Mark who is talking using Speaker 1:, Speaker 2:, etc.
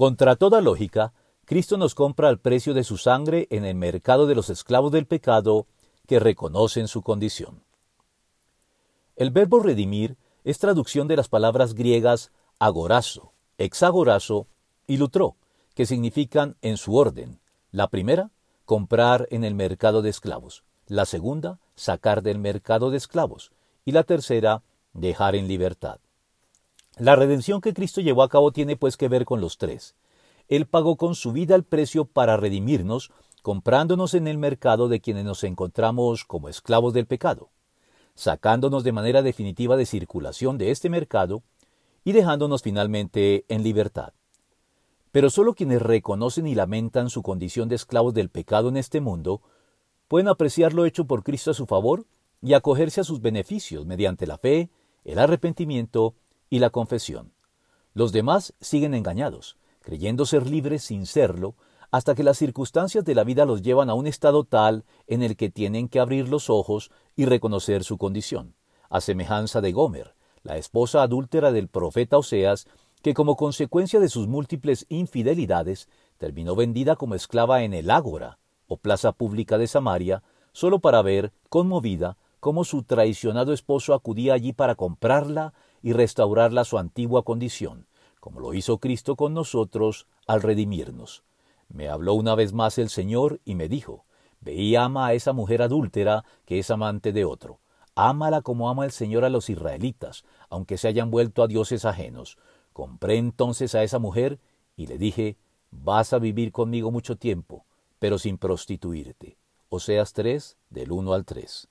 Speaker 1: Contra toda lógica, Cristo nos compra al precio de su sangre en el mercado de los esclavos del pecado que reconocen su condición. El verbo redimir es traducción de las palabras griegas agorazo, exagorazo y lutró, que significan en su orden. La primera, comprar en el mercado de esclavos. La segunda, sacar del mercado de esclavos. Y la tercera, dejar en libertad. La redención que Cristo llevó a cabo tiene pues que ver con los tres. Él pagó con su vida el precio para redimirnos, comprándonos en el mercado de quienes nos encontramos como esclavos del pecado, sacándonos de manera definitiva de circulación de este mercado y dejándonos finalmente en libertad. Pero solo quienes reconocen y lamentan su condición de esclavos del pecado en este mundo pueden apreciar lo hecho por Cristo a su favor y acogerse a sus beneficios mediante la fe, el arrepentimiento y la confesión. Los demás siguen engañados, creyendo ser libres sin serlo, hasta que las circunstancias de la vida los llevan a un estado tal en el que tienen que abrir los ojos y reconocer su condición, a semejanza de Gomer, la esposa adúltera del profeta Oseas, que como consecuencia de sus múltiples infidelidades terminó vendida como esclava en el ágora, o plaza pública de Samaria, solo para ver, conmovida, cómo su traicionado esposo acudía allí para comprarla y restaurarla a su antigua condición, como lo hizo Cristo con nosotros al redimirnos. Me habló una vez más el Señor y me dijo, Ve y ama a esa mujer adúltera que es amante de otro. Ámala como ama el Señor a los israelitas, aunque se hayan vuelto a dioses ajenos. Compré entonces a esa mujer y le dije, Vas a vivir conmigo mucho tiempo, pero sin prostituirte. Oseas 3, del 1 al 3.